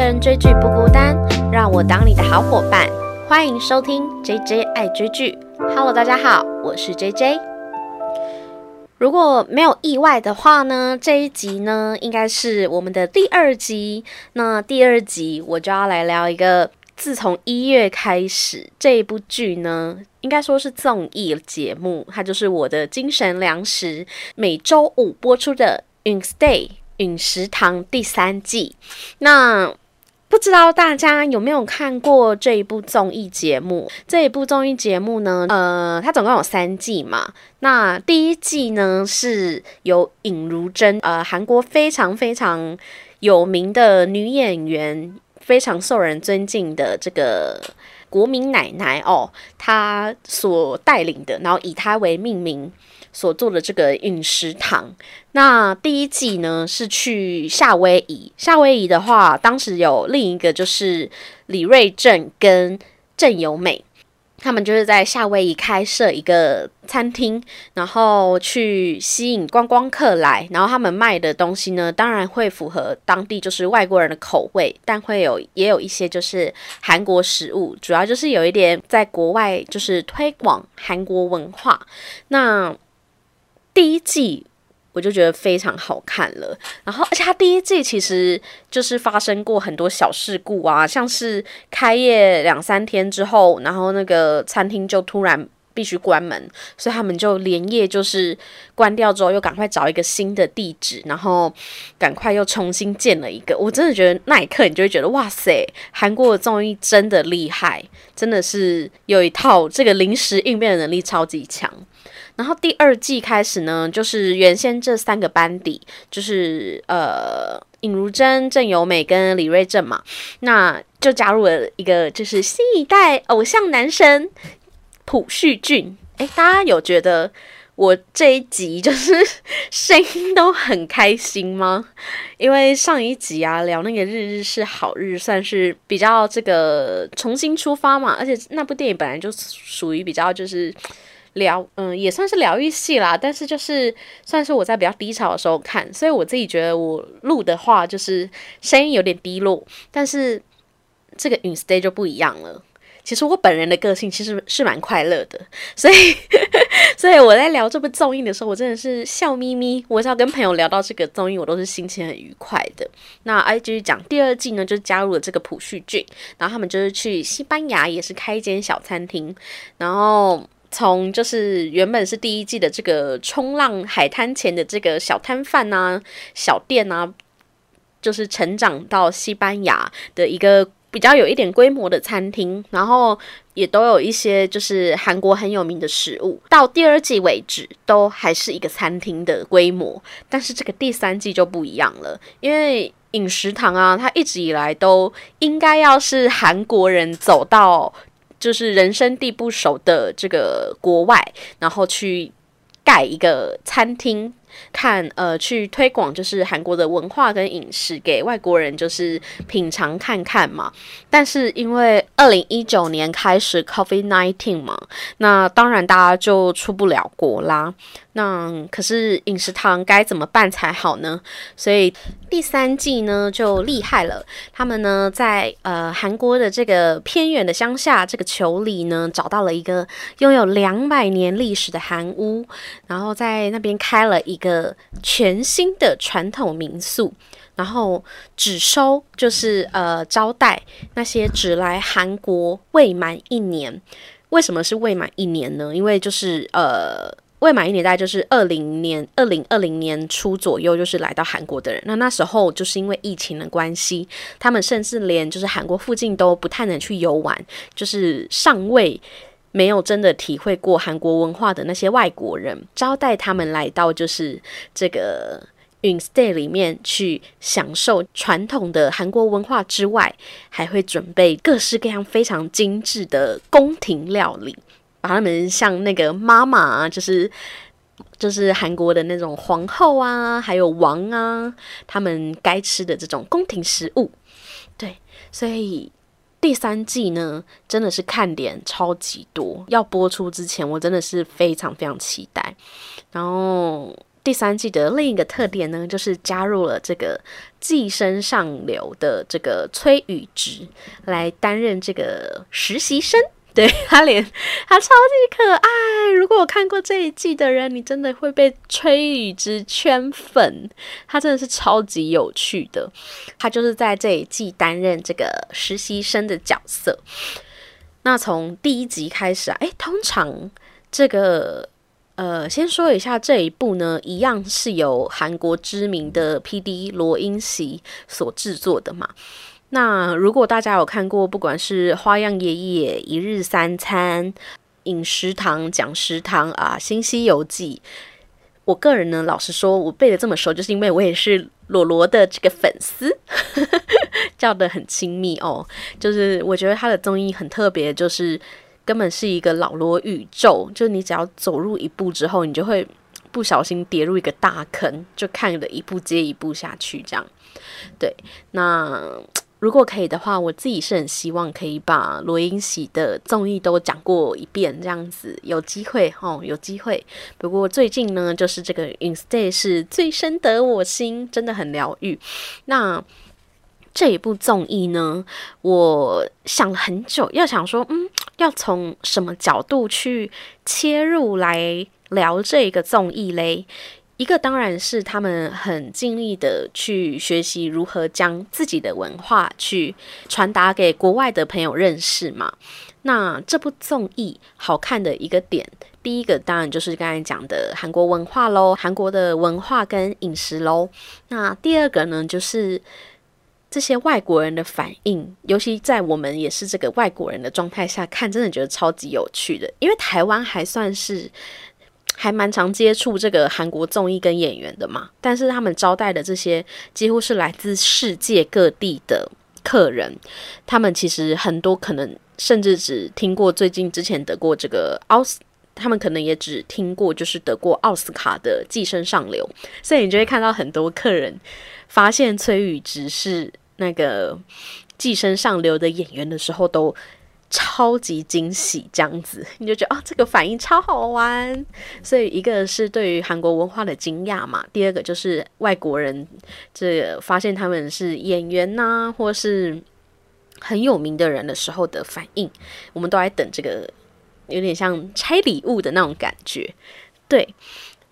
个人追剧不孤单，让我当你的好伙伴。欢迎收听 JJ 爱追剧。Hello，大家好，我是 JJ。如果没有意外的话呢，这一集呢应该是我们的第二集。那第二集我就要来聊一个，自从一月开始，这一部剧呢应该说是综艺节目，它就是我的精神粮食，每周五播出的《Instay》。饮食堂第三季，那不知道大家有没有看过这一部综艺节目？这一部综艺节目呢，呃，它总共有三季嘛。那第一季呢是由尹如珍，呃，韩国非常非常有名的女演员，非常受人尊敬的这个国民奶奶哦，她所带领的，然后以她为命名。所做的这个饮食堂，那第一季呢是去夏威夷。夏威夷的话，当时有另一个就是李瑞镇跟郑由美，他们就是在夏威夷开设一个餐厅，然后去吸引观光客来。然后他们卖的东西呢，当然会符合当地就是外国人的口味，但会有也有一些就是韩国食物，主要就是有一点在国外就是推广韩国文化。那第一季我就觉得非常好看了，然后而且它第一季其实就是发生过很多小事故啊，像是开业两三天之后，然后那个餐厅就突然必须关门，所以他们就连夜就是关掉之后，又赶快找一个新的地址，然后赶快又重新建了一个。我真的觉得那一刻你就会觉得哇塞，韩国的综艺真的厉害，真的是有一套这个临时应变的能力超级强。然后第二季开始呢，就是原先这三个班底，就是呃尹如珍、郑由美跟李瑞镇嘛，那就加入了一个就是新一代偶像男神朴叙俊。诶，大家有觉得我这一集就是声音都很开心吗？因为上一集啊聊那个日日是好日，算是比较这个重新出发嘛，而且那部电影本来就属于比较就是。疗，嗯，也算是疗愈系啦，但是就是算是我在比较低潮的时候看，所以我自己觉得我录的话就是声音有点低落，但是这个 Instay 就不一样了。其实我本人的个性其实是蛮快乐的，所以 所以我在聊这部综艺的时候，我真的是笑眯眯。我只要跟朋友聊到这个综艺，我都是心情很愉快的。那哎，继续讲第二季呢，就加入了这个朴叙俊，然后他们就是去西班牙，也是开一间小餐厅，然后。从就是原本是第一季的这个冲浪海滩前的这个小摊贩啊、小店啊，就是成长到西班牙的一个比较有一点规模的餐厅，然后也都有一些就是韩国很有名的食物。到第二季为止，都还是一个餐厅的规模，但是这个第三季就不一样了，因为饮食堂啊，它一直以来都应该要是韩国人走到。就是人生地不熟的这个国外，然后去盖一个餐厅，看呃去推广就是韩国的文化跟饮食给外国人就是品尝看看嘛。但是因为二零一九年开始 COVID nineteen 嘛，那当然大家就出不了国啦。那可是饮食堂该怎么办才好呢？所以第三季呢就厉害了，他们呢在呃韩国的这个偏远的乡下这个球里呢找到了一个拥有两百年历史的韩屋，然后在那边开了一个全新的传统民宿，然后只收就是呃招待那些只来韩国未满一年。为什么是未满一年呢？因为就是呃。未满一年，代就是二零年、二零二零年初左右，就是来到韩国的人。那那时候就是因为疫情的关系，他们甚至连就是韩国附近都不太能去游玩，就是尚未没有真的体会过韩国文化的那些外国人，招待他们来到就是这个 Instay 里面去享受传统的韩国文化之外，还会准备各式各样非常精致的宫廷料理。把他们像那个妈妈，就是就是韩国的那种皇后啊，还有王啊，他们该吃的这种宫廷食物。对，所以第三季呢，真的是看点超级多。要播出之前，我真的是非常非常期待。然后第三季的另一个特点呢，就是加入了这个寄生上流的这个崔宇植来担任这个实习生。对他脸，他超级可爱。如果我看过这一季的人，你真的会被崔宇植圈粉。他真的是超级有趣的。他就是在这一季担任这个实习生的角色。那从第一集开始啊，诶，通常这个。呃，先说一下这一部呢，一样是由韩国知名的 P.D. 罗英熙所制作的嘛。那如果大家有看过，不管是《花样爷爷》《一日三餐》《饮食堂》《讲食堂》啊，《新西游记》，我个人呢，老实说，我背的这么熟，就是因为我也是罗罗的这个粉丝，叫的很亲密哦。就是我觉得他的综艺很特别，就是。根本是一个老罗宇宙，就是你只要走入一步之后，你就会不小心跌入一个大坑，就看的一步接一步下去，这样。对，那如果可以的话，我自己是很希望可以把罗英喜的综艺都讲过一遍，这样子有机会哦，有机会。不过最近呢，就是这个 Instead 是最深得我心，真的很疗愈。那。这一部综艺呢，我想了很久，要想说，嗯，要从什么角度去切入来聊这个综艺嘞？一个当然是他们很尽力的去学习如何将自己的文化去传达给国外的朋友认识嘛。那这部综艺好看的一个点，第一个当然就是刚才讲的韩国文化喽，韩国的文化跟饮食喽。那第二个呢，就是。这些外国人的反应，尤其在我们也是这个外国人的状态下看，真的觉得超级有趣的。因为台湾还算是还蛮常接触这个韩国综艺跟演员的嘛，但是他们招待的这些几乎是来自世界各地的客人，他们其实很多可能甚至只听过最近之前得过这个奥斯，他们可能也只听过就是得过奥斯卡的《寄生上流》，所以你就会看到很多客人发现崔宇植是。那个寄生上流的演员的时候都超级惊喜，这样子 你就觉得哦，这个反应超好玩。所以一个是对于韩国文化的惊讶嘛，第二个就是外国人这发现他们是演员呐，或是很有名的人的时候的反应，我们都在等这个有点像拆礼物的那种感觉。对，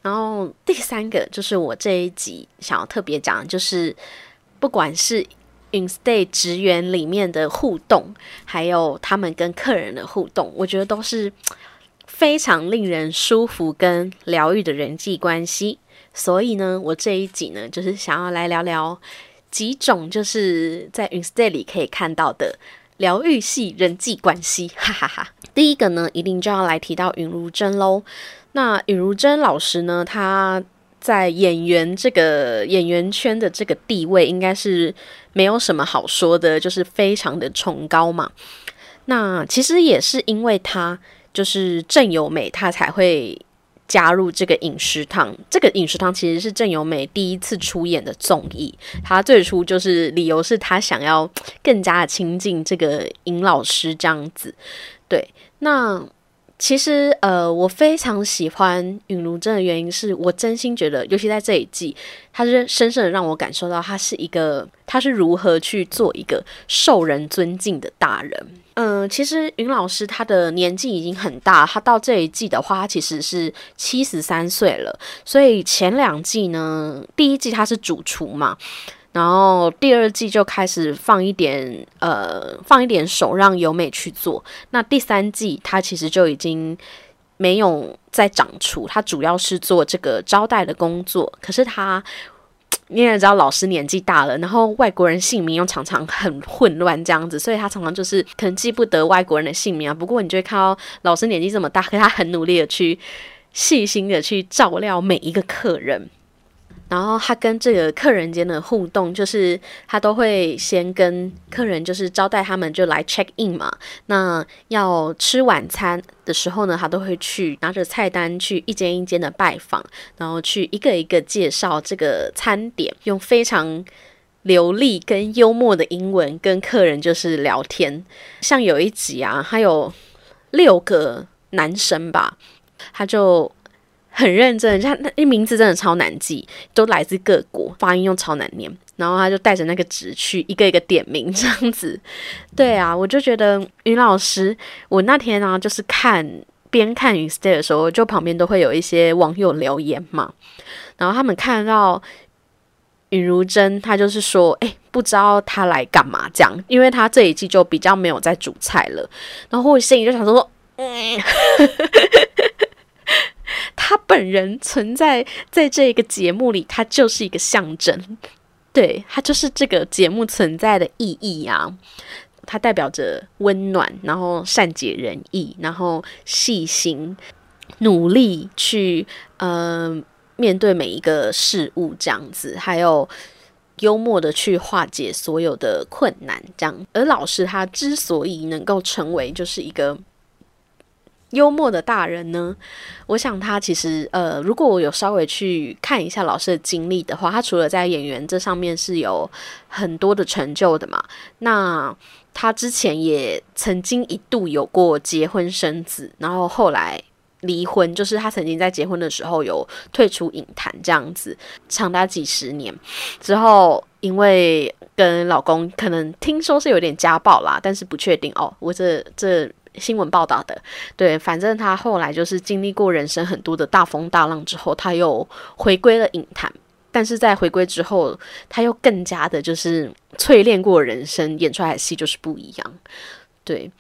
然后第三个就是我这一集想要特别讲，就是不管是 Instay 职员里面的互动，还有他们跟客人的互动，我觉得都是非常令人舒服跟疗愈的人际关系。所以呢，我这一集呢，就是想要来聊聊几种就是在 Instay 里可以看到的疗愈系人际关系。哈哈哈。第一个呢，一定就要来提到尹如珍喽。那尹如珍老师呢，他在演员这个演员圈的这个地位，应该是没有什么好说的，就是非常的崇高嘛。那其实也是因为他就是郑有美，他才会加入这个饮食堂。这个饮食堂其实是郑有美第一次出演的综艺，他最初就是理由是他想要更加的亲近这个尹老师这样子。对，那。其实，呃，我非常喜欢允如真的原因是我真心觉得，尤其在这一季，他是深深的让我感受到他是一个，他是如何去做一个受人尊敬的大人。嗯，其实云老师他的年纪已经很大，他到这一季的话，他其实是七十三岁了。所以前两季呢，第一季他是主厨嘛。然后第二季就开始放一点呃放一点手让由美去做。那第三季他其实就已经没有在掌厨，他主要是做这个招待的工作。可是他你也知道，老师年纪大了，然后外国人姓名又常常很混乱这样子，所以他常常就是可能记不得外国人的姓名啊。不过你就会看到老师年纪这么大，可他很努力的去细心的去照料每一个客人。然后他跟这个客人间的互动，就是他都会先跟客人就是招待他们就来 check in 嘛。那要吃晚餐的时候呢，他都会去拿着菜单去一间一间的拜访，然后去一个一个介绍这个餐点，用非常流利跟幽默的英文跟客人就是聊天。像有一集啊，他有六个男生吧，他就。很认真，他那那名字真的超难记，都来自各国，发音又超难念。然后他就带着那个纸去一个一个点名 这样子。对啊，我就觉得云老师，我那天呢就是看边看云 stay 的时候，就旁边都会有一些网友留言嘛，然后他们看到尹如珍，他就是说，哎，不知道他来干嘛这样，因为他这一季就比较没有在煮菜了。然后我心里就想说，嗯。他本人存在在这个节目里，他就是一个象征，对他就是这个节目存在的意义啊。它代表着温暖，然后善解人意，然后细心、努力去呃面对每一个事物，这样子，还有幽默的去化解所有的困难，这样。而老师他之所以能够成为就是一个。幽默的大人呢？我想他其实呃，如果我有稍微去看一下老师的经历的话，他除了在演员这上面是有很多的成就的嘛，那他之前也曾经一度有过结婚生子，然后后来离婚，就是他曾经在结婚的时候有退出影坛这样子，长达几十年之后，因为跟老公可能听说是有点家暴啦，但是不确定哦，我这这。新闻报道的，对，反正他后来就是经历过人生很多的大风大浪之后，他又回归了影坛。但是在回归之后，他又更加的就是淬炼过人生，演出来的戏就是不一样。对，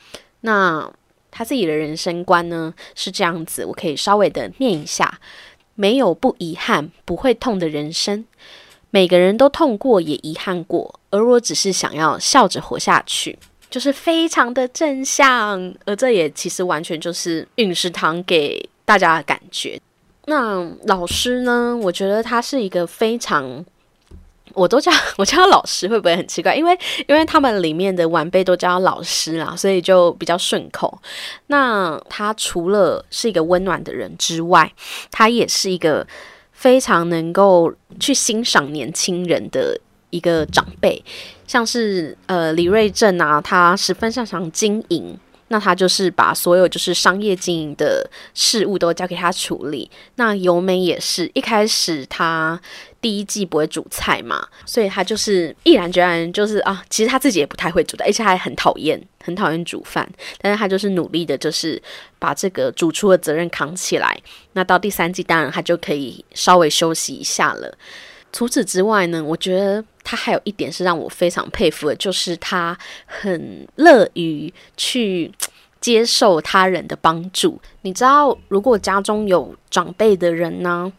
那他自己的人生观呢是这样子，我可以稍微的念一下：没有不遗憾、不会痛的人生，每个人都痛过，也遗憾过，而我只是想要笑着活下去。就是非常的正向，而这也其实完全就是陨石堂给大家的感觉。那老师呢？我觉得他是一个非常，我都叫 我叫老师会不会很奇怪？因为因为他们里面的晚辈都叫老师啦，所以就比较顺口。那他除了是一个温暖的人之外，他也是一个非常能够去欣赏年轻人的。一个长辈，像是呃李瑞正啊，他十分擅长经营，那他就是把所有就是商业经营的事物都交给他处理。那尤美也是一开始他第一季不会煮菜嘛，所以他就是毅然决然就是啊，其实他自己也不太会煮的，而且还很讨厌很讨厌煮饭，但是他就是努力的，就是把这个主厨的责任扛起来。那到第三季，当然他就可以稍微休息一下了。除此之外呢，我觉得他还有一点是让我非常佩服的，就是他很乐于去接受他人的帮助。你知道，如果家中有长辈的人呢，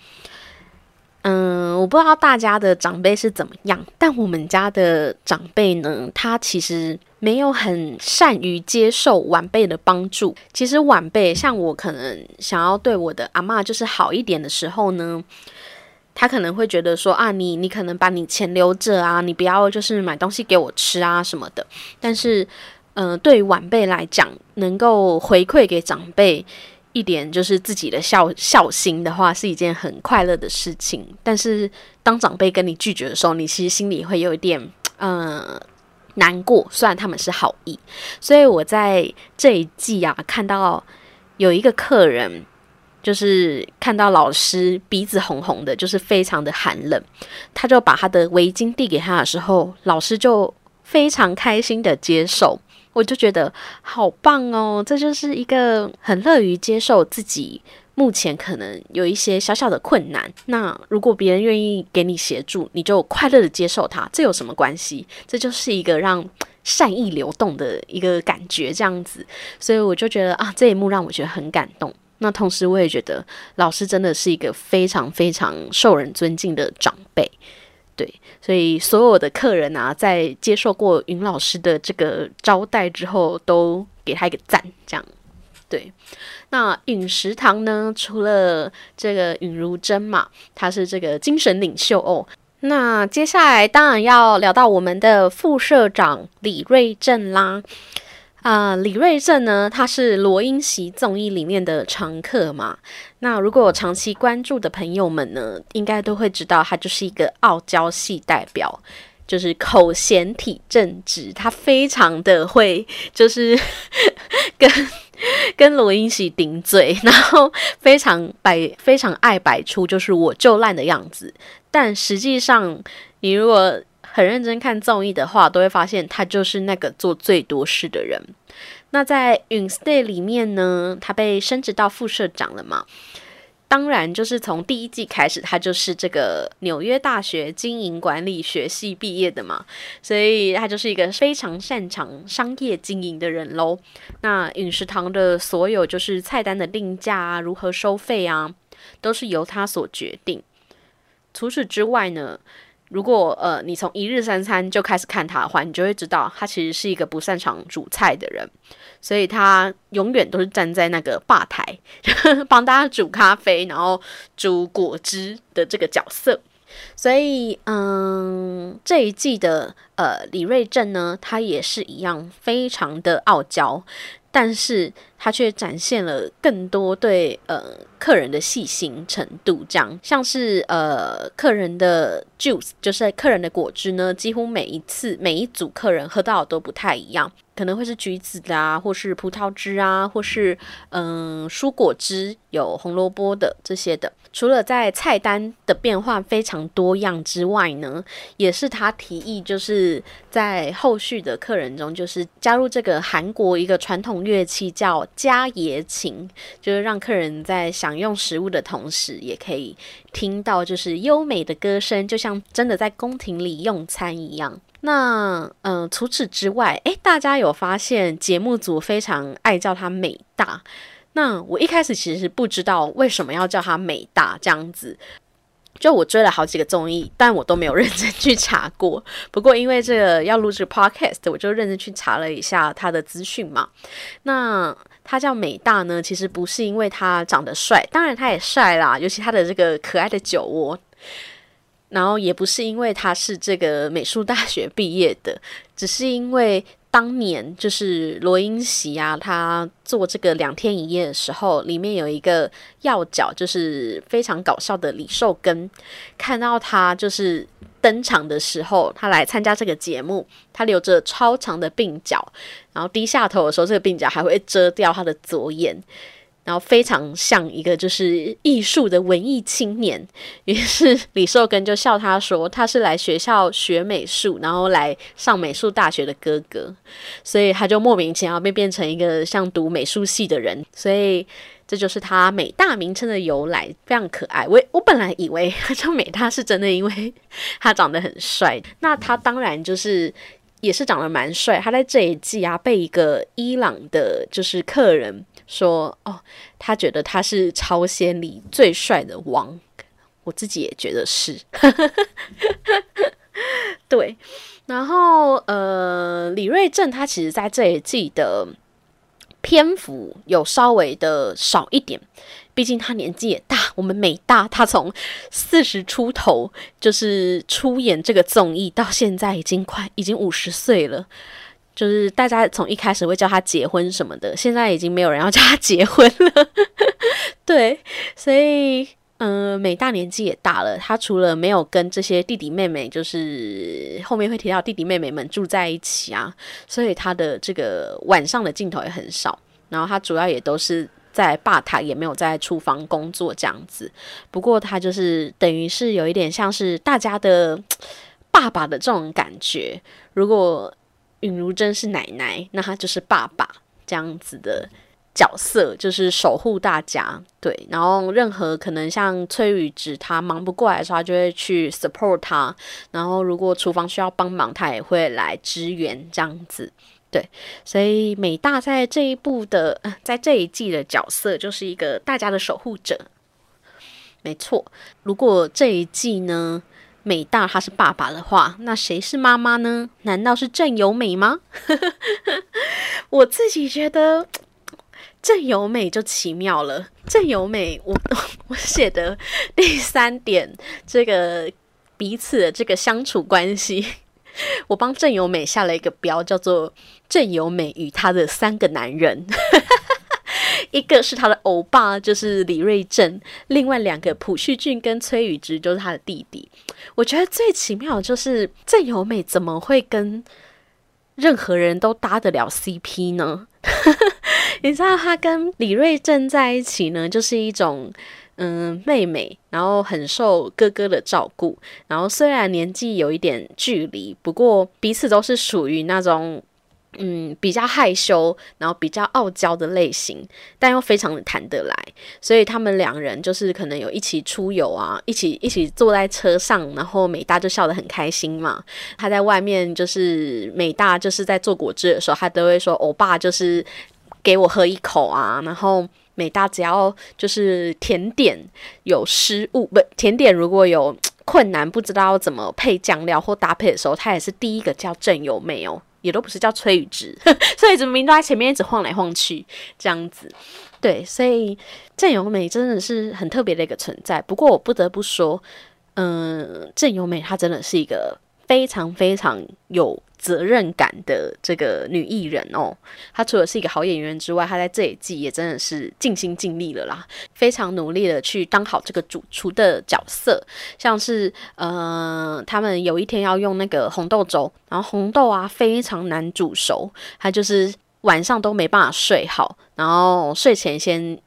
嗯，我不知道大家的长辈是怎么样，但我们家的长辈呢，他其实没有很善于接受晚辈的帮助。其实晚辈像我，可能想要对我的阿妈就是好一点的时候呢。他可能会觉得说啊，你你可能把你钱留着啊，你不要就是买东西给我吃啊什么的。但是，嗯，对于晚辈来讲，能够回馈给长辈一点就是自己的孝孝心的话，是一件很快乐的事情。但是，当长辈跟你拒绝的时候，你其实心里会有一点嗯难过。虽然他们是好意，所以我在这一季啊，看到有一个客人。就是看到老师鼻子红红的，就是非常的寒冷，他就把他的围巾递给他的时候，老师就非常开心的接受，我就觉得好棒哦，这就是一个很乐于接受自己目前可能有一些小小的困难，那如果别人愿意给你协助，你就快乐的接受他，这有什么关系？这就是一个让善意流动的一个感觉，这样子，所以我就觉得啊，这一幕让我觉得很感动。那同时，我也觉得老师真的是一个非常非常受人尊敬的长辈，对，所以所有的客人啊，在接受过云老师的这个招待之后，都给他一个赞，这样，对。那允食堂呢，除了这个允如珍嘛，他是这个精神领袖哦。那接下来当然要聊到我们的副社长李瑞正啦。啊，李瑞正呢，他是罗英席综艺里面的常客嘛。那如果长期关注的朋友们呢，应该都会知道，他就是一个傲娇系代表，就是口嫌体正直，他非常的会，就是 跟跟罗英喜顶嘴，然后非常摆非常爱摆出就是我就烂的样子。但实际上，你如果很认真看综艺的话，都会发现他就是那个做最多事的人。那在《陨 stay》里面呢，他被升职到副社长了嘛？当然，就是从第一季开始，他就是这个纽约大学经营管理学系毕业的嘛，所以他就是一个非常擅长商业经营的人喽。那饮食堂的所有就是菜单的定价啊，如何收费啊，都是由他所决定。除此之外呢？如果呃，你从一日三餐就开始看他的话，你就会知道他其实是一个不擅长煮菜的人，所以他永远都是站在那个吧台 帮大家煮咖啡，然后煮果汁的这个角色。所以，嗯，这一季的呃李瑞镇呢，他也是一样非常的傲娇。但是他却展现了更多对呃客人的细心程度，这样像是呃客人的 juice，就是客人的果汁呢，几乎每一次每一组客人喝到的都不太一样。可能会是橘子的啊，或是葡萄汁啊，或是嗯蔬果汁，有红萝卜的这些的。除了在菜单的变化非常多样之外呢，也是他提议，就是在后续的客人中，就是加入这个韩国一个传统乐器叫家野琴，就是让客人在享用食物的同时，也可以听到就是优美的歌声，就像真的在宫廷里用餐一样。那嗯，除此之外，诶，大家有发现节目组非常爱叫她美大？那我一开始其实不知道为什么要叫她美大这样子。就我追了好几个综艺，但我都没有认真去查过。不过因为这个要录这个 podcast，我就认真去查了一下他的资讯嘛。那他叫美大呢，其实不是因为他长得帅，当然他也帅啦，尤其他的这个可爱的酒窝。然后也不是因为他是这个美术大学毕业的，只是因为当年就是罗英席啊，他做这个两天一夜的时候，里面有一个要角，就是非常搞笑的李寿根，看到他就是登场的时候，他来参加这个节目，他留着超长的鬓角，然后低下头的时候，这个鬓角还会遮掉他的左眼。然后非常像一个就是艺术的文艺青年，于是李寿根就笑他说他是来学校学美术，然后来上美术大学的哥哥，所以他就莫名其妙被变成一个像读美术系的人，所以这就是他美大名称的由来，非常可爱。我我本来以为 他叫美大是真的，因为 他长得很帅，那他当然就是。也是长得蛮帅，他在这一季啊被一个伊朗的，就是客人说哦，他觉得他是超仙里最帅的王，我自己也觉得是，对。然后呃，李瑞镇他其实在这一季的篇幅有稍微的少一点。毕竟他年纪也大，我们美大他从四十出头就是出演这个综艺，到现在已经快已经五十岁了。就是大家从一开始会叫他结婚什么的，现在已经没有人要叫他结婚了。对，所以嗯，美大年纪也大了，他除了没有跟这些弟弟妹妹，就是后面会提到弟弟妹妹们住在一起啊，所以他的这个晚上的镜头也很少。然后他主要也都是。在吧台也没有在厨房工作这样子，不过他就是等于是有一点像是大家的 爸爸的这种感觉。如果允如真是奶奶，那他就是爸爸这样子的角色，就是守护大家。对，然后任何可能像崔宇植他忙不过来的时候，他就会去 support 他。然后如果厨房需要帮忙，他也会来支援这样子。对，所以美大在这一部的，在这一季的角色就是一个大家的守护者。没错，如果这一季呢，美大他是爸爸的话，那谁是妈妈呢？难道是郑由美吗？我自己觉得郑由美就奇妙了。郑由美，我 我写的第三点，这个彼此的这个相处关系。我帮郑由美下了一个标，叫做“郑由美与他的三个男人”，一个是他的欧巴，就是李瑞镇；另外两个朴叙俊跟崔宇植就是他的弟弟。我觉得最奇妙就是郑由美怎么会跟任何人都搭得了 CP 呢？你知道她跟李瑞正在一起呢，就是一种嗯妹妹，然后很受哥哥的照顾，然后虽然年纪有一点距离，不过彼此都是属于那种。嗯，比较害羞，然后比较傲娇的类型，但又非常的谈得来，所以他们两人就是可能有一起出游啊，一起一起坐在车上，然后美大就笑得很开心嘛。他在外面就是美大就是在做果汁的时候，他都会说：“欧巴就是给我喝一口啊。”然后美大只要就是甜点有失误，不甜点如果有困难，不知道怎么配酱料或搭配的时候，他也是第一个叫郑友美哦。也都不是叫崔宇植，所以怎么明都在前面一直晃来晃去这样子，对，所以郑由美真的是很特别的一个存在。不过我不得不说，嗯，郑由美她真的是一个非常非常有。责任感的这个女艺人哦，她除了是一个好演员之外，她在这一季也真的是尽心尽力了啦，非常努力的去当好这个主厨的角色。像是呃，他们有一天要用那个红豆粥，然后红豆啊非常难煮熟，她就是晚上都没办法睡好，然后睡前先。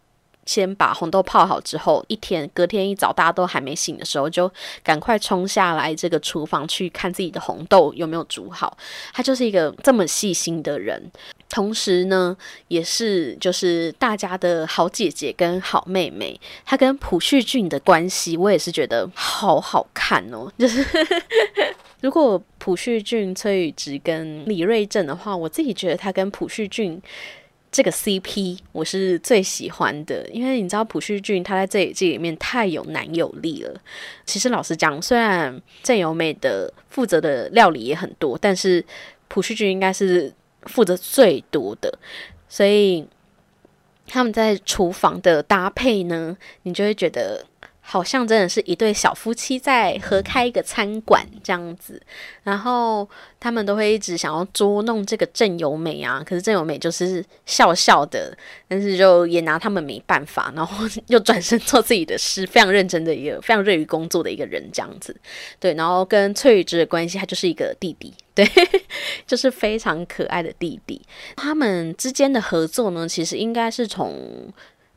先把红豆泡好之后，一天隔天一早大家都还没醒的时候，就赶快冲下来这个厨房去看自己的红豆有没有煮好。他就是一个这么细心的人，同时呢，也是就是大家的好姐姐跟好妹妹。他跟朴叙俊的关系，我也是觉得好好看哦。就是如果朴叙俊、崔宇植跟李瑞镇的话，我自己觉得他跟朴叙俊。这个 CP 我是最喜欢的，因为你知道朴叙俊他在这一季里面太有男友力了。其实老实讲，虽然郑由美的负责的料理也很多，但是朴叙俊应该是负责最多的，所以他们在厨房的搭配呢，你就会觉得。好像真的是一对小夫妻在合开一个餐馆这样子，然后他们都会一直想要捉弄这个郑由美啊，可是郑由美就是笑笑的，但是就也拿他们没办法，然后又转身做自己的事，非常认真的一个非常热于工作的一个人这样子。对，然后跟翠玉芝的关系，他就是一个弟弟，对，就是非常可爱的弟弟。他们之间的合作呢，其实应该是从。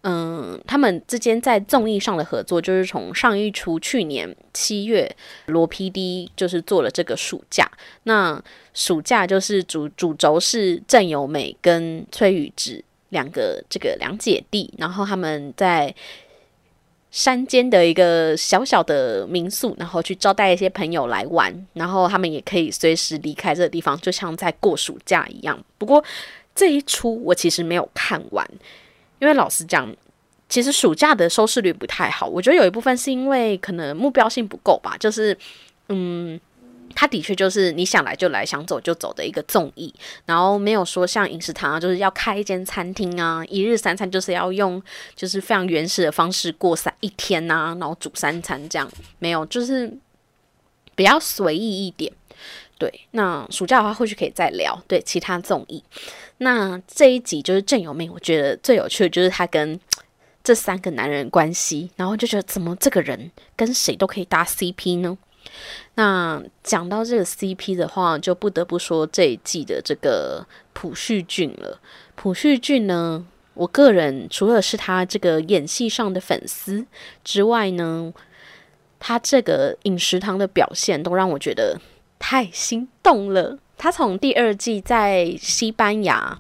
嗯，他们之间在综艺上的合作，就是从上一出去年七月，罗 PD 就是做了这个暑假。那暑假就是主主轴是郑有美跟崔宇植两个这个两姐弟，然后他们在山间的一个小小的民宿，然后去招待一些朋友来玩，然后他们也可以随时离开这个地方，就像在过暑假一样。不过这一出我其实没有看完。因为老实讲，其实暑假的收视率不太好。我觉得有一部分是因为可能目标性不够吧。就是，嗯，它的确就是你想来就来，想走就走的一个综艺。然后没有说像饮食堂啊，就是要开一间餐厅啊，一日三餐就是要用就是非常原始的方式过三一天呐，然后煮三餐这样。没有，就是比较随意一点。对，那暑假的话或许可以再聊对其他综艺。那这一集就是郑有美，我觉得最有趣的就是他跟这三个男人关系，然后就觉得怎么这个人跟谁都可以搭 CP 呢？那讲到这个 CP 的话，就不得不说这一季的这个朴叙俊了。朴叙俊呢，我个人除了是他这个演戏上的粉丝之外呢，他这个饮食堂的表现都让我觉得太心动了。他从第二季在西班牙，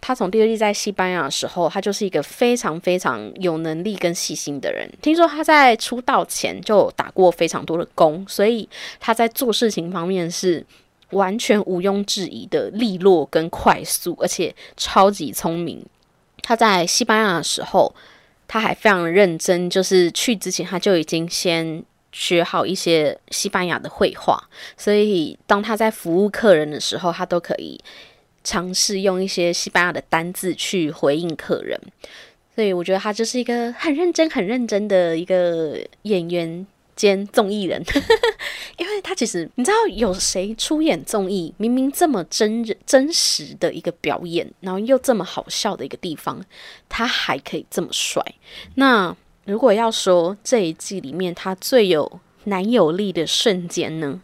他从第二季在西班牙的时候，他就是一个非常非常有能力跟细心的人。听说他在出道前就打过非常多的工，所以他在做事情方面是完全毋庸置疑的利落跟快速，而且超级聪明。他在西班牙的时候，他还非常认真，就是去之前他就已经先。学好一些西班牙的绘画，所以当他在服务客人的时候，他都可以尝试用一些西班牙的单字去回应客人。所以我觉得他就是一个很认真、很认真的一个演员兼综艺人，因为他其实你知道有谁出演综艺，明明这么真人真实的一个表演，然后又这么好笑的一个地方，他还可以这么帅？那。如果要说这一季里面他最有男友力的瞬间呢，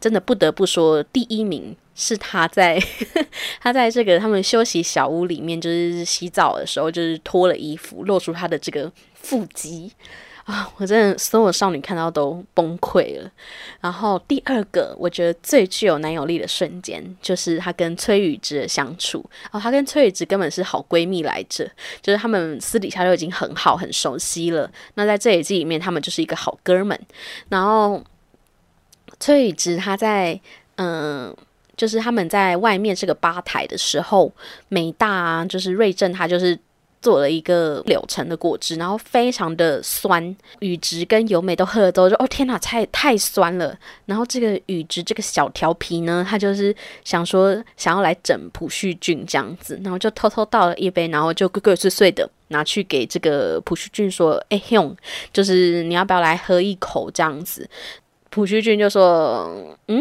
真的不得不说，第一名是他在 他在这个他们休息小屋里面，就是洗澡的时候，就是脱了衣服，露出他的这个腹肌。我真的所有少女看到都崩溃了。然后第二个，我觉得最具有男友力的瞬间，就是他跟崔宇植的相处。哦，他跟崔宇植根本是好闺蜜来着，就是他们私底下就已经很好、很熟悉了。那在这一季里面，他们就是一个好哥们。然后崔宇植他在嗯，就是他们在外面这个吧台的时候，美大啊，就是瑞正他就是。做了一个柳橙的果汁，然后非常的酸。雨植跟由美都喝了之后，说：“哦天哪，太太酸了。”然后这个雨植这个小调皮呢，他就是想说想要来整朴叙俊这样子，然后就偷偷倒了一杯，然后就鬼鬼祟祟的拿去给这个朴叙俊说：“哎，用，就是你要不要来喝一口这样子？”朴叙俊就说：“嗯，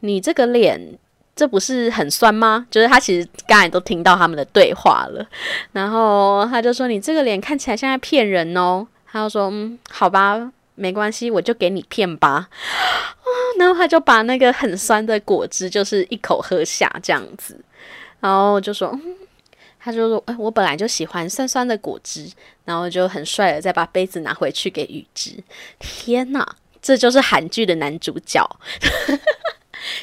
你这个脸。”这不是很酸吗？就是他其实刚才都听到他们的对话了，然后他就说：“你这个脸看起来像在骗人哦。”他就说：“嗯，好吧，没关系，我就给你骗吧。”啊，然后他就把那个很酸的果汁就是一口喝下这样子，然后就说：“他就说，哎，我本来就喜欢酸酸的果汁。”然后就很帅的再把杯子拿回去给雨芝。天哪，这就是韩剧的男主角。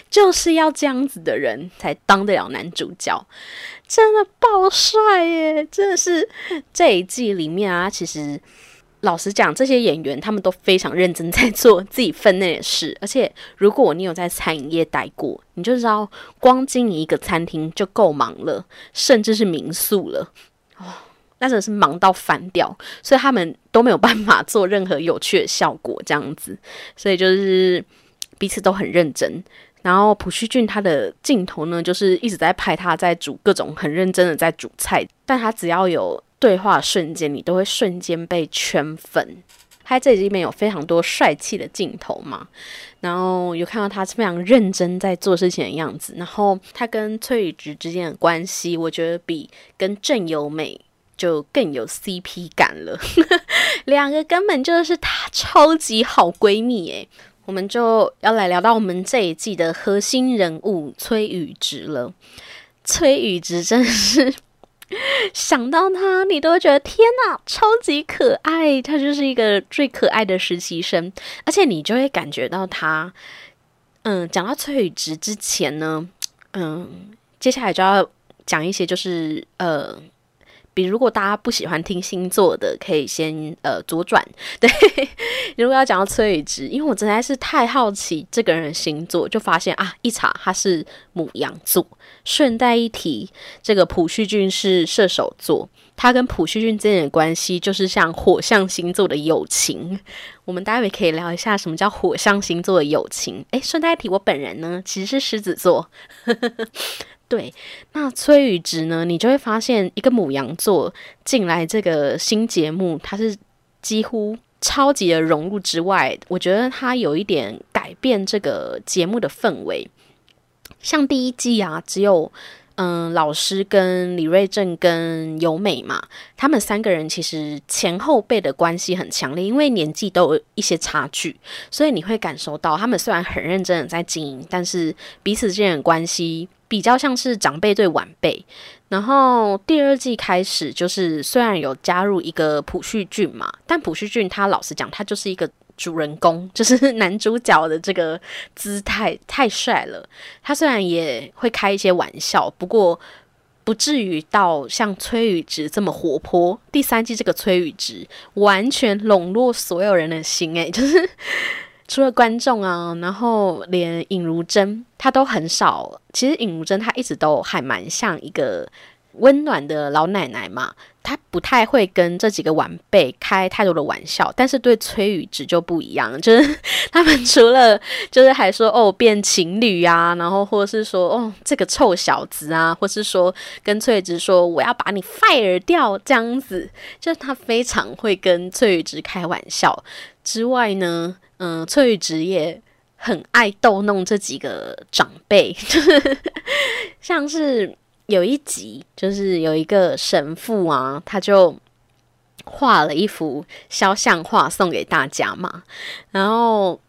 就是要这样子的人才当得了男主角，真的爆帅耶！真的是这一季里面啊，其实老实讲，这些演员他们都非常认真在做自己分内的事。而且，如果你有在餐饮业待过，你就知道，光经营一个餐厅就够忙了，甚至是民宿了哦，那真的是忙到翻掉。所以他们都没有办法做任何有趣的效果，这样子，所以就是彼此都很认真。然后朴叙俊他的镜头呢，就是一直在拍他在煮各种很认真的在煮菜，但他只要有对话瞬间，你都会瞬间被圈粉。他这里面有非常多帅气的镜头嘛，然后有看到他非常认真在做事情的样子。然后他跟崔宇植之间的关系，我觉得比跟郑有美就更有 CP 感了，两个根本就是他超级好闺蜜诶。我们就要来聊到我们这一季的核心人物崔宇植了。崔宇植真的是 想到他，你都会觉得天哪，超级可爱。他就是一个最可爱的实习生，而且你就会感觉到他。嗯，讲到崔宇植之前呢，嗯，接下来就要讲一些，就是呃。比如果大家不喜欢听星座的，可以先呃左转。对，如果要讲到崔宇植，因为我真的是太好奇这个人的星座，就发现啊，一查他是母羊座。顺带一提，这个朴叙俊是射手座，他跟朴叙俊之间的关系就是像火象星座的友情。我们待会可以聊一下什么叫火象星座的友情。诶，顺带一提，我本人呢其实是狮子座。对，那崔宇植呢？你就会发现，一个母羊座进来这个新节目，他是几乎超级的融入之外，我觉得他有一点改变这个节目的氛围。像第一季啊，只有。嗯，老师跟李瑞正跟尤美嘛，他们三个人其实前后辈的关系很强烈，因为年纪都有一些差距，所以你会感受到他们虽然很认真的在经营，但是彼此之间的关系比较像是长辈对晚辈。然后第二季开始，就是虽然有加入一个朴叙俊嘛，但朴叙俊他老实讲，他就是一个。主人公就是男主角的这个姿态太帅了。他虽然也会开一些玩笑，不过不至于到像崔宇植这么活泼。第三季这个崔宇植完全笼络所有人的心，诶，就是除了观众啊，然后连尹如珍她都很少。其实尹如珍她一直都还蛮像一个。温暖的老奶奶嘛，她不太会跟这几个晚辈开太多的玩笑，但是对崔宇植就不一样，就是他们除了就是还说哦变情侣啊，然后或者是说哦这个臭小子啊，或是说跟崔宇植说我要把你 fire 掉这样子，就是他非常会跟崔宇植开玩笑之外呢，嗯，翠玉职业很爱逗弄这几个长辈，像是。有一集就是有一个神父啊，他就画了一幅肖像画送给大家嘛。然后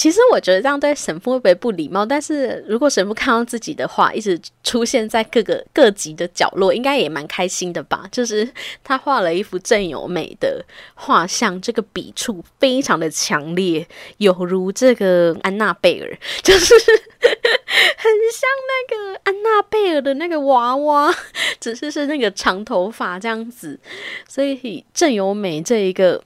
其实我觉得这样对神父会不会不礼貌？但是如果神父看到自己的画一直出现在各个各级的角落，应该也蛮开心的吧？就是他画了一幅郑有美的画像，这个笔触非常的强烈，有如这个安娜贝尔，就是很像那个安娜贝尔的那个娃娃，只是是那个长头发这样子。所以郑有美这一个。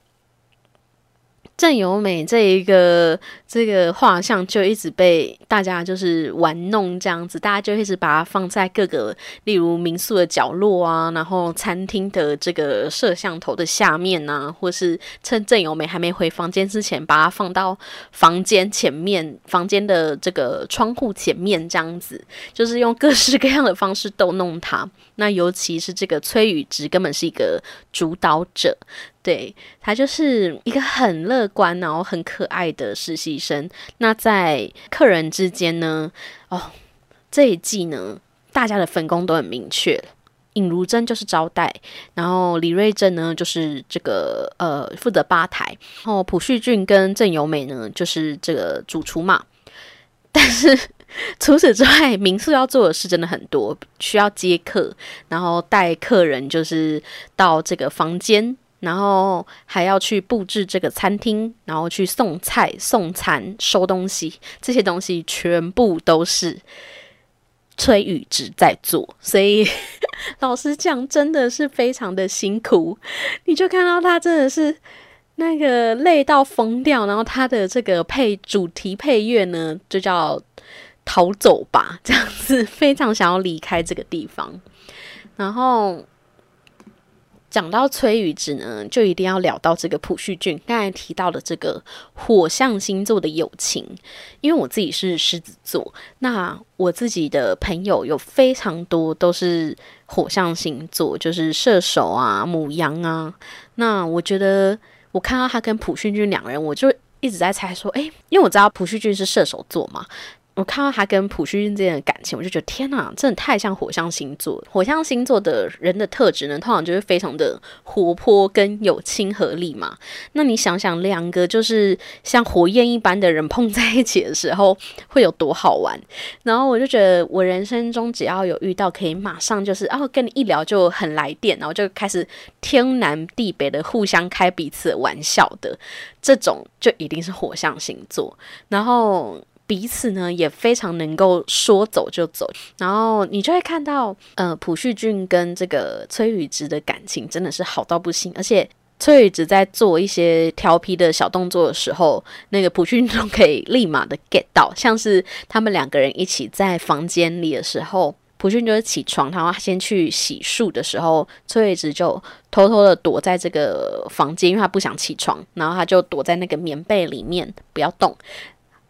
郑由美这一个这个画像就一直被大家就是玩弄这样子，大家就一直把它放在各个例如民宿的角落啊，然后餐厅的这个摄像头的下面啊，或是趁郑友美还没回房间之前，把它放到房间前面、房间的这个窗户前面这样子，就是用各式各样的方式逗弄他。那尤其是这个崔宇植，根本是一个主导者。对他就是一个很乐观，然后很可爱的实习生。那在客人之间呢？哦，这一季呢，大家的分工都很明确。尹如珍就是招待，然后李瑞珍呢就是这个呃负责吧台，然后朴叙俊跟郑由美呢就是这个主厨嘛。但是 除此之外，民宿要做的事真的很多，需要接客，然后带客人就是到这个房间。然后还要去布置这个餐厅，然后去送菜、送餐、收东西，这些东西全部都是崔宇植在做。所以 老实讲，真的是非常的辛苦。你就看到他真的是那个累到疯掉，然后他的这个配主题配乐呢，就叫“逃走吧”这样子，非常想要离开这个地方，然后。讲到崔宇植呢，就一定要聊到这个朴叙俊刚才提到的这个火象星座的友情。因为我自己是狮子座，那我自己的朋友有非常多都是火象星座，就是射手啊、母羊啊。那我觉得我看到他跟朴叙俊两人，我就一直在猜说，诶，因为我知道朴叙俊是射手座嘛。我看到他跟朴叙俊之间的感情，我就觉得天哪，真的太像火象星座。火象星座的人的特质呢，通常就是非常的活泼跟有亲和力嘛。那你想想，两个就是像火焰一般的人碰在一起的时候，会有多好玩？然后我就觉得，我人生中只要有遇到可以马上就是哦跟你一聊就很来电，然后就开始天南地北的互相开彼此玩笑的这种，就一定是火象星座。然后。彼此呢也非常能够说走就走，然后你就会看到，呃，朴叙俊跟这个崔宇植的感情真的是好到不行，而且崔宇植在做一些调皮的小动作的时候，那个朴叙俊可以立马的 get 到，像是他们两个人一起在房间里的时候，朴叙俊就是起床，然后先去洗漱的时候，崔宇植就偷偷的躲在这个房间，因为他不想起床，然后他就躲在那个棉被里面不要动。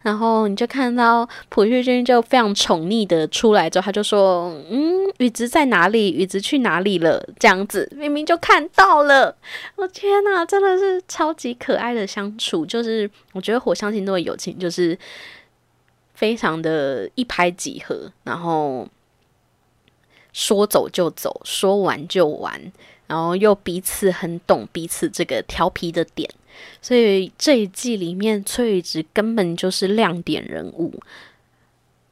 然后你就看到朴叙俊就非常宠溺的出来之后，他就说：“嗯，雨植在哪里？雨植去哪里了？”这样子明明就看到了，我天哪，真的是超级可爱的相处。就是我觉得火象星座的友情就是非常的一拍即合，然后说走就走，说完就完，然后又彼此很懂彼此这个调皮的点。所以这一季里面，崔宇植根本就是亮点人物。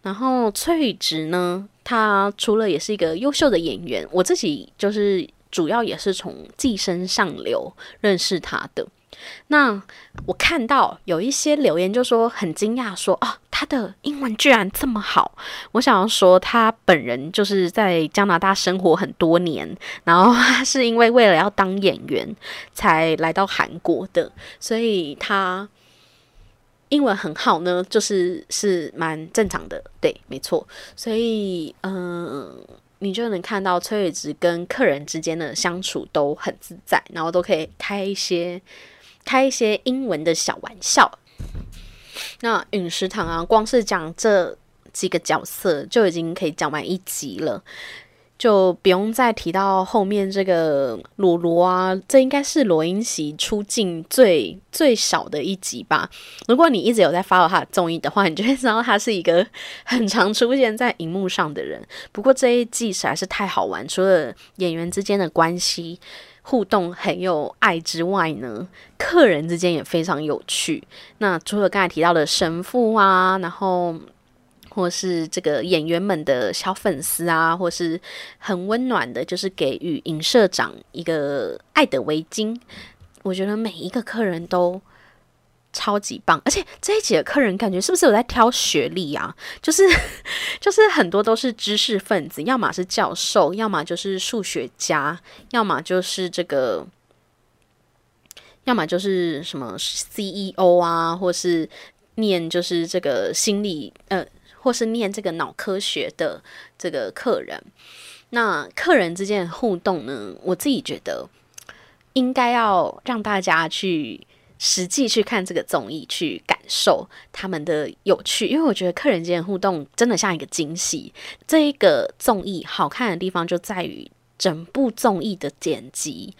然后崔宇植呢，他除了也是一个优秀的演员，我自己就是主要也是从《寄生上流》认识他的。那我看到有一些留言就说很惊讶，说啊，他的英文居然这么好。我想要说，他本人就是在加拿大生活很多年，然后他是因为为了要当演员才来到韩国的，所以他英文很好呢，就是是蛮正常的。对，没错。所以，嗯，你就能看到崔伟植跟客人之间的相处都很自在，然后都可以开一些。开一些英文的小玩笑，那陨石堂啊，光是讲这几个角色就已经可以讲完一集了，就不用再提到后面这个罗罗啊，这应该是罗英熙出镜最最少的一集吧。如果你一直有在 follow 他的综艺的话，你就会知道他是一个很常出现在荧幕上的人。不过这一季实在是太好玩，除了演员之间的关系。互动很有爱之外呢，客人之间也非常有趣。那除了刚才提到的神父啊，然后或是这个演员们的小粉丝啊，或是很温暖的，就是给予影社长一个爱的围巾。我觉得每一个客人都。超级棒，而且这一集的客人感觉是不是有在挑学历啊？就是 就是很多都是知识分子，要么是教授，要么就是数学家，要么就是这个，要么就是什么 CEO 啊，或是念就是这个心理呃，或是念这个脑科学的这个客人。那客人之间的互动呢，我自己觉得应该要让大家去。实际去看这个综艺，去感受他们的有趣，因为我觉得客人间互动真的像一个惊喜。这一个综艺好看的地方就在于整部综艺的剪辑，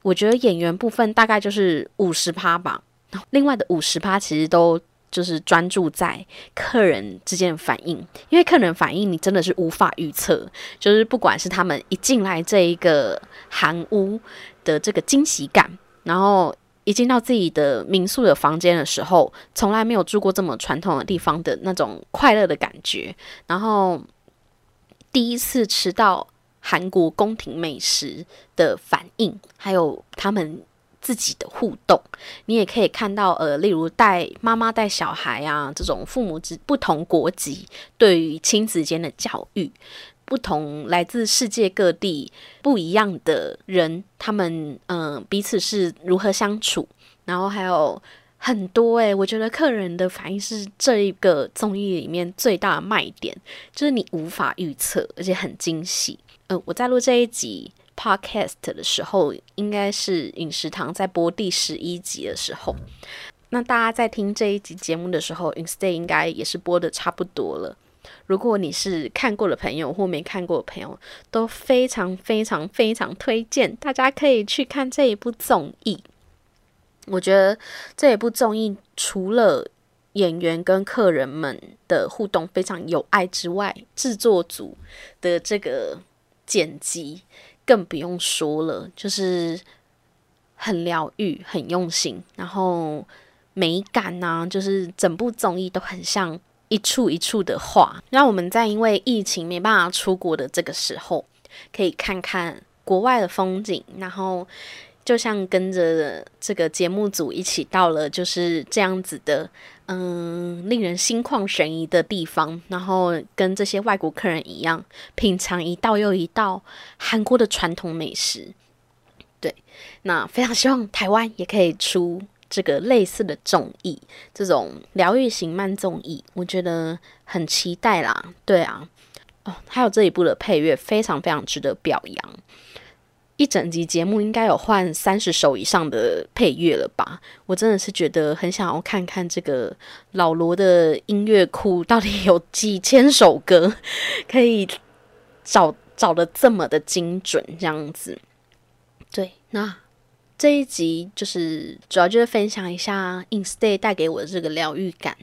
我觉得演员部分大概就是五十趴吧，另外的五十趴其实都就是专注在客人之间的反应，因为客人反应你真的是无法预测，就是不管是他们一进来这一个韩屋的这个惊喜感，然后。一进到自己的民宿的房间的时候，从来没有住过这么传统的地方的那种快乐的感觉。然后第一次吃到韩国宫廷美食的反应，还有他们自己的互动，你也可以看到，呃，例如带妈妈带小孩啊，这种父母之不同国籍对于亲子间的教育。不同来自世界各地不一样的人，他们嗯彼此是如何相处，然后还有很多诶，我觉得客人的反应是这一个综艺里面最大的卖点，就是你无法预测，而且很惊喜。嗯，我在录这一集 podcast 的时候，应该是饮食堂在播第十一集的时候，那大家在听这一集节目的时候，Instay 应该也是播的差不多了。如果你是看过的朋友或没看过的朋友，都非常非常非常推荐，大家可以去看这一部综艺。我觉得这一部综艺除了演员跟客人们的互动非常有爱之外，制作组的这个剪辑更不用说了，就是很疗愈、很用心，然后美感呐，就是整部综艺都很像。一处一处的画，让我们在因为疫情没办法出国的这个时候，可以看看国外的风景，然后就像跟着这个节目组一起到了就是这样子的，嗯，令人心旷神怡的地方，然后跟这些外国客人一样，品尝一道又一道韩国的传统美食。对，那非常希望台湾也可以出。这个类似的综艺，这种疗愈型慢综艺，我觉得很期待啦。对啊，哦，还有这一部的配乐非常非常值得表扬。一整集节目应该有换三十首以上的配乐了吧？我真的是觉得很想要看看这个老罗的音乐库到底有几千首歌 可以找找的这么的精准，这样子。对，那。这一集就是主要就是分享一下《Instay》带给我的这个疗愈感，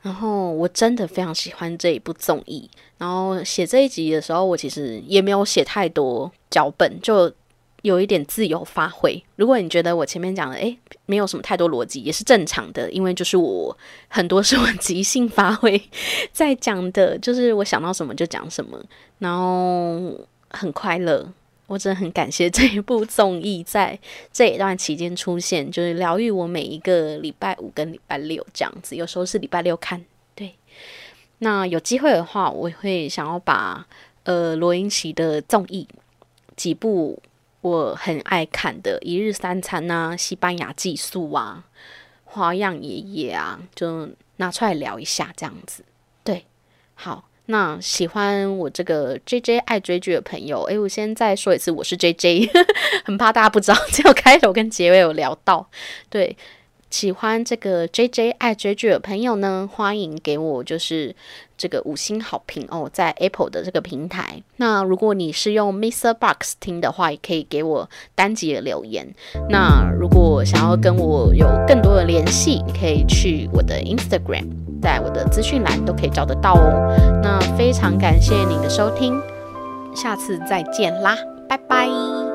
然后我真的非常喜欢这一部综艺。然后写这一集的时候，我其实也没有写太多脚本，就有一点自由发挥。如果你觉得我前面讲的诶没有什么太多逻辑，也是正常的，因为就是我很多是我即兴发挥在讲的，就是我想到什么就讲什么，然后很快乐。我真的很感谢这一部综艺在这一段期间出现，就是疗愈我每一个礼拜五跟礼拜六这样子，有时候是礼拜六看。对，那有机会的话，我会想要把呃罗英奇的综艺几部我很爱看的《一日三餐》啊，《西班牙寄宿》啊，《花样爷爷》啊，就拿出来聊一下这样子。对，好。那喜欢我这个 J J 爱追剧的朋友，诶，我先再说一次，我是 J J，很怕大家不知道，只有开头跟结尾有聊到。对，喜欢这个 J J 爱追剧的朋友呢，欢迎给我就是这个五星好评哦，在 Apple 的这个平台。那如果你是用 Mr. Box 听的话，也可以给我单集的留言。那如果想要跟我有更多的联系，你可以去我的 Instagram。在我的资讯栏都可以找得到哦。那非常感谢你的收听，下次再见啦，拜拜。